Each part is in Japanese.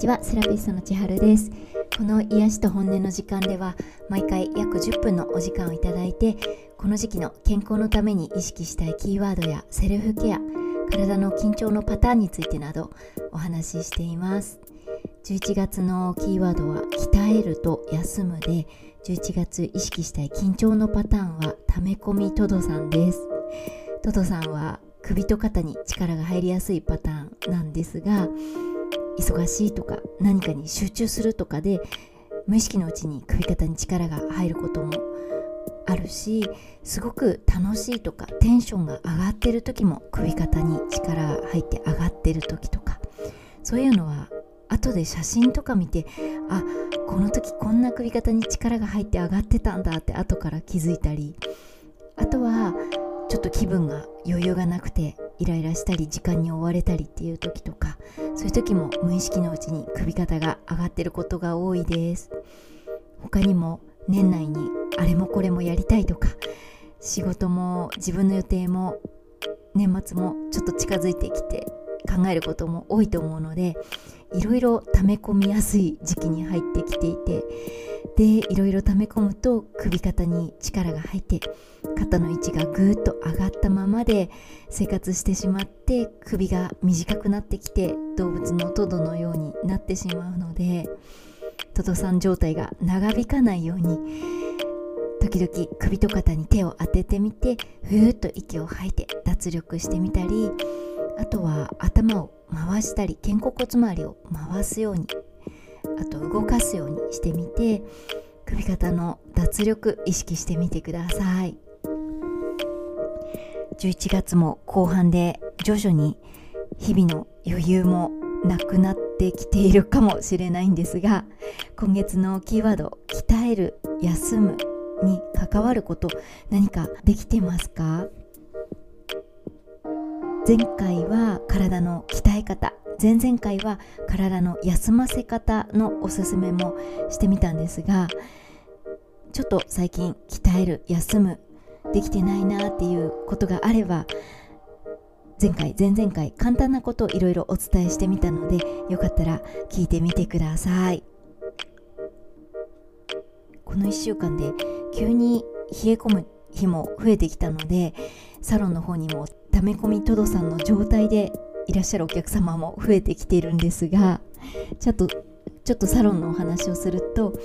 ちはセラピストの千春です。この癒しと本音の時間では毎回約10分のお時間をいただいてこの時期の健康のために意識したいキーワードやセルフケア体の緊張のパターンについてなどお話ししています。11月のキーワードは鍛えると休むで11月意識したい緊張のパターンは溜め込みトドさんです。トドさんは首と肩に力が入りやすいパターンなんですが忙しいとか何かに集中するとかで無意識のうちに首肩に力が入ることもあるしすごく楽しいとかテンションが上がってる時も首肩に力が入って上がってる時とかそういうのは後で写真とか見てあこの時こんな首肩に力が入って上がってたんだって後から気づいたりあとはちょっと気分が余裕がなくてイライラしたり時間に追われたりっていう時とかそういう時も無意識のうちに首肩が上がってることが多いです。他にも年内にあれもこれもやりたいとか仕事も自分の予定も年末もちょっと近づいてきて考えることも多いと思うのでいろいろ溜め込みやすい時期に入ってきていてでいろいろ溜め込むと首肩に力が入って肩の位置がぐーっと上がったままで生活してしまって首が短くなってきて動物のトドのようになってしまうのでトドさん状態が長引かないように時々首と肩に手を当ててみてふーっと息を吐いて脱力してみたりあとは頭を回したり肩甲骨周りを回すようにあと動かすようにしてみて首肩の脱力意識してみてください。11月も後半で徐々に日々の余裕もなくなってきているかもしれないんですが今月のキーワード「鍛える」「休む」に関わること何かできてますか？前回は体の鍛え方前々回は体の休ませ方のおすすめもしてみたんですがちょっと最近鍛える休むできてないなっていうことがあれば前回前々回簡単なことをいろいろお伝えしてみたのでよかったら聞いてみてください。この1週間で急に冷え込む日も増えてきたのでサロンの方にも溜め込みトドさんの状態でいらっしゃるお客様も増えてきているんですがちょっとちょっとサロンのお話をすると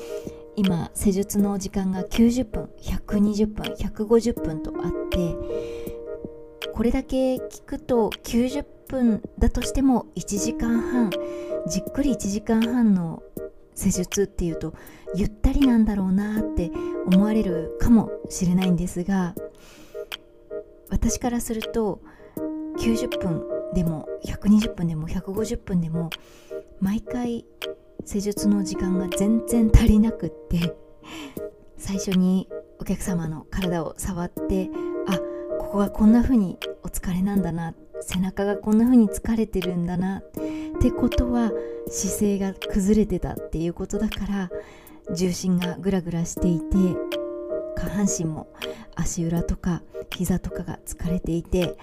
今施術の時間が90分120分150分とあってこれだけ聞くと90分だとしても1時間半じっくり1時間半の施術っていうとゆったりなんだろうなって思われるかもしれないんですが私からすると90分でも120分でも150分でも毎回施術の時間が全然足りなくって最初にお客様の体を触ってあここがこんな風にお疲れなんだな背中がこんな風に疲れてるんだなってことは姿勢が崩れてたっていうことだから重心がグラグラしていて下半身も足裏とか膝とかが疲れていて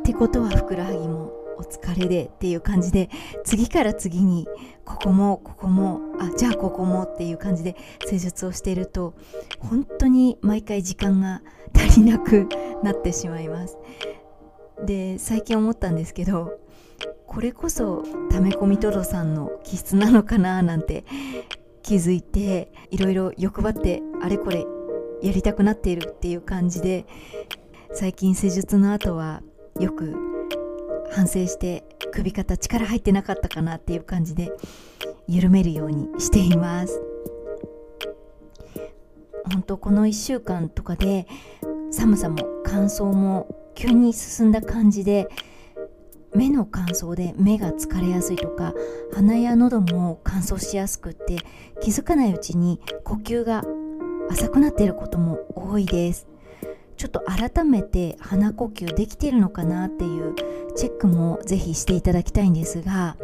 ってことはふくらはぎもお疲れでっていう感じで次から次にここもここもあじゃあここもっていう感じで施術をしていると本当に毎回時間が足りなくなってしまいます。で最近思ったんですけどこれこそ溜め込みトドさんの気質なのかななんて気づいていろいろ欲張ってあれこれやりたくなっているっていう感じで最近施術の後はよく反省して首肩力入ってなかったかなっていう感じで緩めるようにしています。本当この1週間とかで寒さも乾燥も急に進んだ感じで目の乾燥で目が疲れやすいとか鼻や喉も乾燥しやすくって気づかないうちに呼吸が浅くなっていることも多いです。ちょっと改めて鼻呼吸できているのかなっていうチェックもぜひしていただきたいんですが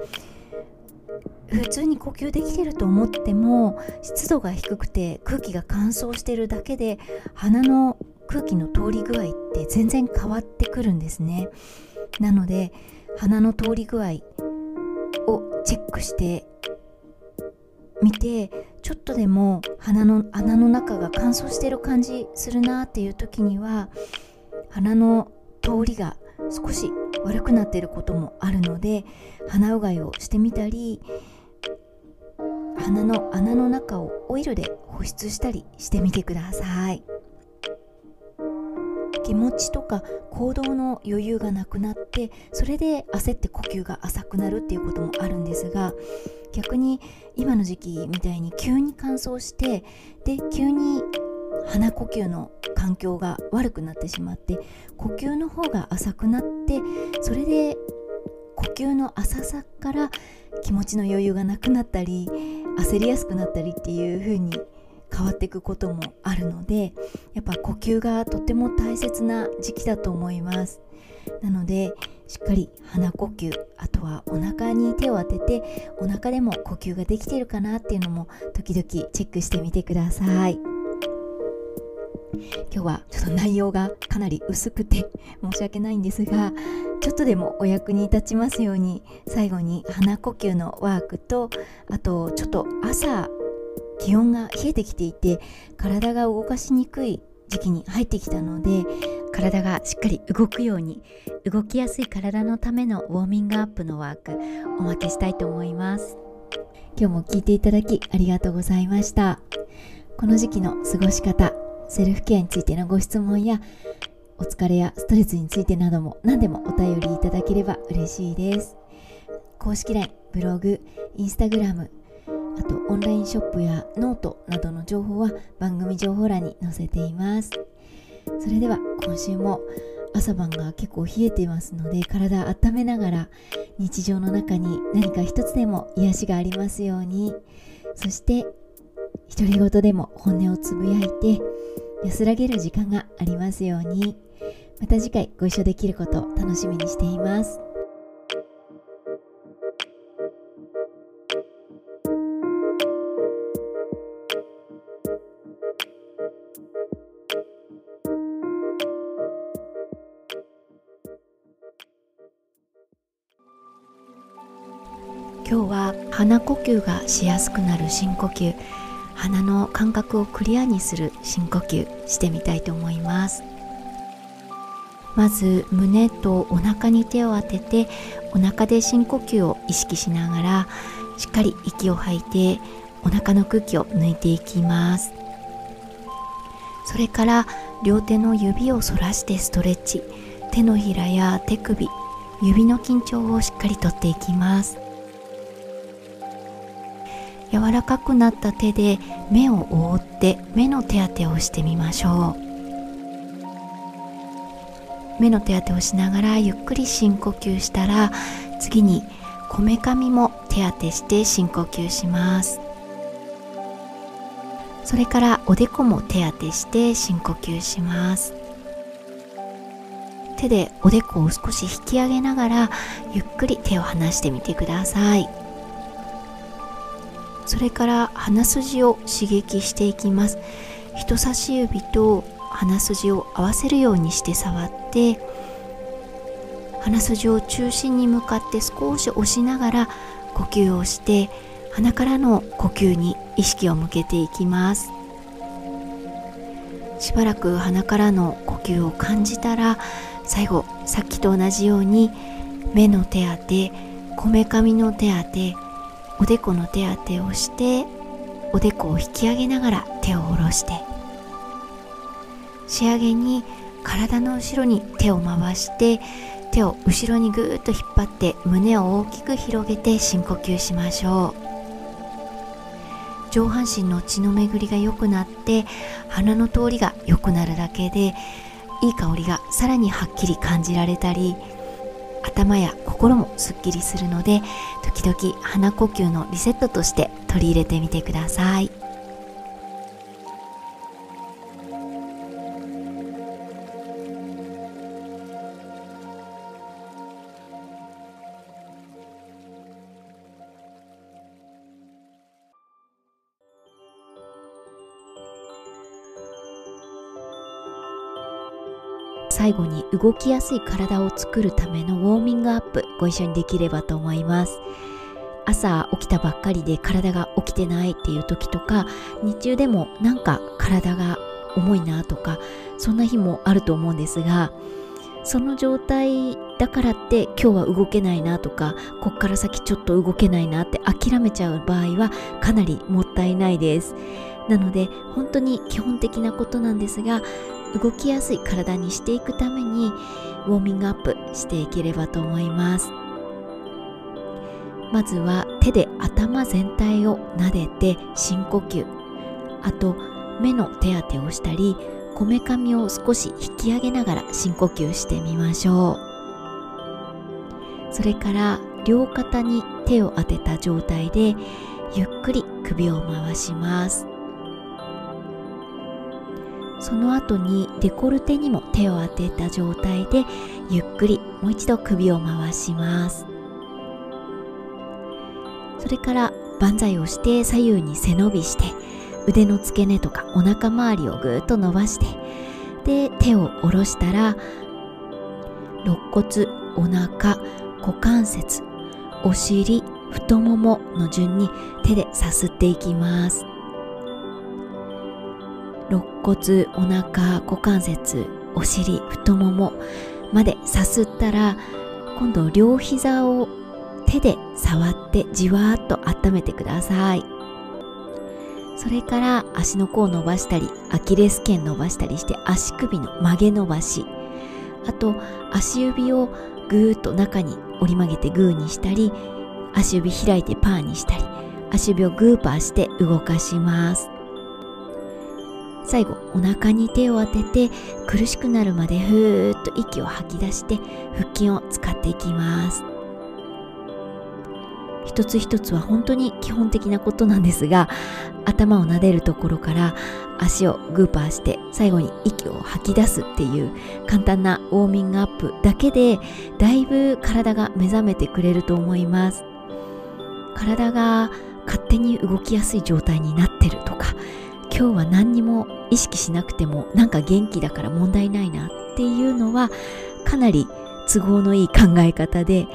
普通に呼吸できてると思っても湿度が低くて空気が乾燥してるだけで鼻の空気の通り具合って全然変わってくるんですね。なので鼻の通り具合をチェックして見てちょっとでも鼻の穴の中が乾燥してる感じするなっていう時には鼻の通りが少し悪くなっていることもあるので鼻うがいをしてみたり鼻の穴の中をオイルで保湿したりしてみてください。気持ちとか行動の余裕がなくなってそれで焦って呼吸が浅くなるっていうこともあるんですが逆に今の時期みたいに急に乾燥してで急に鼻呼吸の環境が悪くなってしまって呼吸の方が浅くなってそれで呼吸の浅さから気持ちの余裕がなくなったり焦りやすくなったりっていう風に変わっていくこともあるのでやっぱ呼吸がとても大切な時期だと思います。なのでしっかり鼻呼吸あとはお腹に手を当ててお腹でも呼吸ができているかなっていうのも時々チェックしてみてください。今日はちょっと内容がかなり薄くて申し訳ないんですがちょっとでもお役に立ちますように最後に鼻呼吸のワークとあとちょっと朝気温が冷えてきていて体が動かしにくい時期に入ってきたので体がしっかり動くように動きやすい体のためのウォーミングアップのワークおまけしたいと思います。今日も聞いていただきありがとうございました。この時期の過ごし方セルフケアについてのご質問やお疲れやストレスについてなども何でもお便りいただければ嬉しいです。公式 LINE、ブログ、インスタグラムあとオンラインショップやノートなどの情報は番組情報欄に載せています。それでは今週も朝晩が結構冷えていますので体温めながら日常の中に何か一つでも癒しがありますように。そして独り言でも本音をつぶやいて安らげる時間がありますように。また次回ご一緒できることを楽しみにしています。今日は鼻呼吸がしやすくなる深呼吸鼻の感覚をクリアにする深呼吸してみたいと思います。まず胸とお腹に手を当ててお腹で深呼吸を意識しながらしっかり息を吐いてお腹の空気を抜いていきます。それから両手の指を反らしてストレッチ。手のひらや手首指の緊張をしっかりとっていきます。柔らかくなった手で目を覆って目の手当てをしてみましょう。目の手当てをしながらゆっくり深呼吸したら次にこめかみも手当てして深呼吸します。それからおでこも手当てして深呼吸します。手でおでこを少し引き上げながらゆっくり手を離してみてください。それから鼻筋を刺激していきます。人差し指と鼻筋を合わせるようにして触って鼻筋を中心に向かって少し押しながら呼吸をして鼻からの呼吸に意識を向けていきます。しばらく鼻からの呼吸を感じたら最後さっきと同じように目の手当てこめかみの手当ておでこの手当てをしておでこを引き上げながら手を下ろして仕上げに体の後ろに手を回して手を後ろにぐーっと引っ張って胸を大きく広げて深呼吸しましょう。上半身の血の巡りが良くなって鼻の通りが良くなるだけでいい香りがさらにはっきり感じられたり頭や心もすっきりするので時々鼻呼吸のリセットとして取り入れてみてください。最後に動きやすい体を作るためのウォーミングアップご一緒にできればと思います。朝起きたばっかりで体が起きてないっていう時とか日中でもなんか体が重いなとかそんな日もあると思うんですがその状態だからって今日は動けないなとかこっから先ちょっと動けないなって諦めちゃう場合はかなりもったいないです。なので本当に基本的なことなんですが動きやすい体にしていくためにウォーミングアップしていければと思います。まずは手で頭全体を撫でて深呼吸。あと目の手当てをしたりこめかみを少し引き上げながら深呼吸してみましょう。それから両肩に手を当てた状態でゆっくり首を回します。その後にデコルテにも手を当てた状態でゆっくりもう一度首を回します。それから万歳をして左右に背伸びして腕の付け根とかお腹周りをぐーっと伸ばしてで手を下ろしたら肋骨お腹股関節お尻太ももの順に手でさすっていきます。肋骨お腹股関節お尻太ももまでさすったら今度両膝を手で触ってじわーっと温めてください。それから足の甲を伸ばしたりアキレス腱伸ばしたりして足首の曲げ伸ばし。あと足指をぐーっと中に折り曲げてグーにしたり足指開いてパーにしたり足指をグーパーして動かします。最後お腹に手を当てて苦しくなるまでふーっと息を吐き出して腹筋を使っていきます。一つ一つは本当に基本的なことなんですが頭を撫でるところから足をグーパーして最後に息を吐き出すっていう簡単なウォーミングアップだけでだいぶ体が目覚めてくれると思います。体が勝手に動きやすい状態になってるとか今日は何にも意識しなくてもなんか元気だから問題ないなっていうのはかなり都合のいい考え方で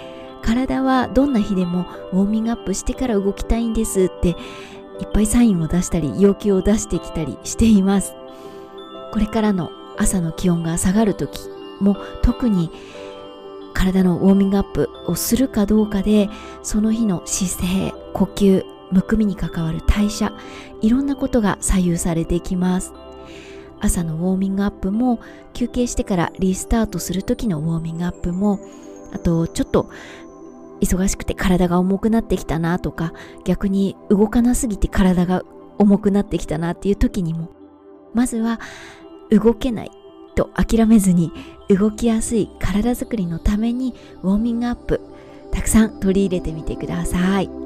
体はどんな日でもウォーミングアップしてから動きたいんですっていっぱいサインを出したり要求を出してきたりしています。これからの朝の気温が下がる時も特に体のウォーミングアップをするかどうかでその日の姿勢呼吸むくみに関わる代謝いろんなことが左右されてきます朝のウォーミングアップも休憩してからリスタートする時のウォーミングアップもあとちょっと忙しくて体が重くなってきたなとか逆に動かなすぎて体が重くなってきたなっていう時にもまずは動けないと諦めずに動きやすい体づくりのためにウォーミングアップたくさん取り入れてみてください。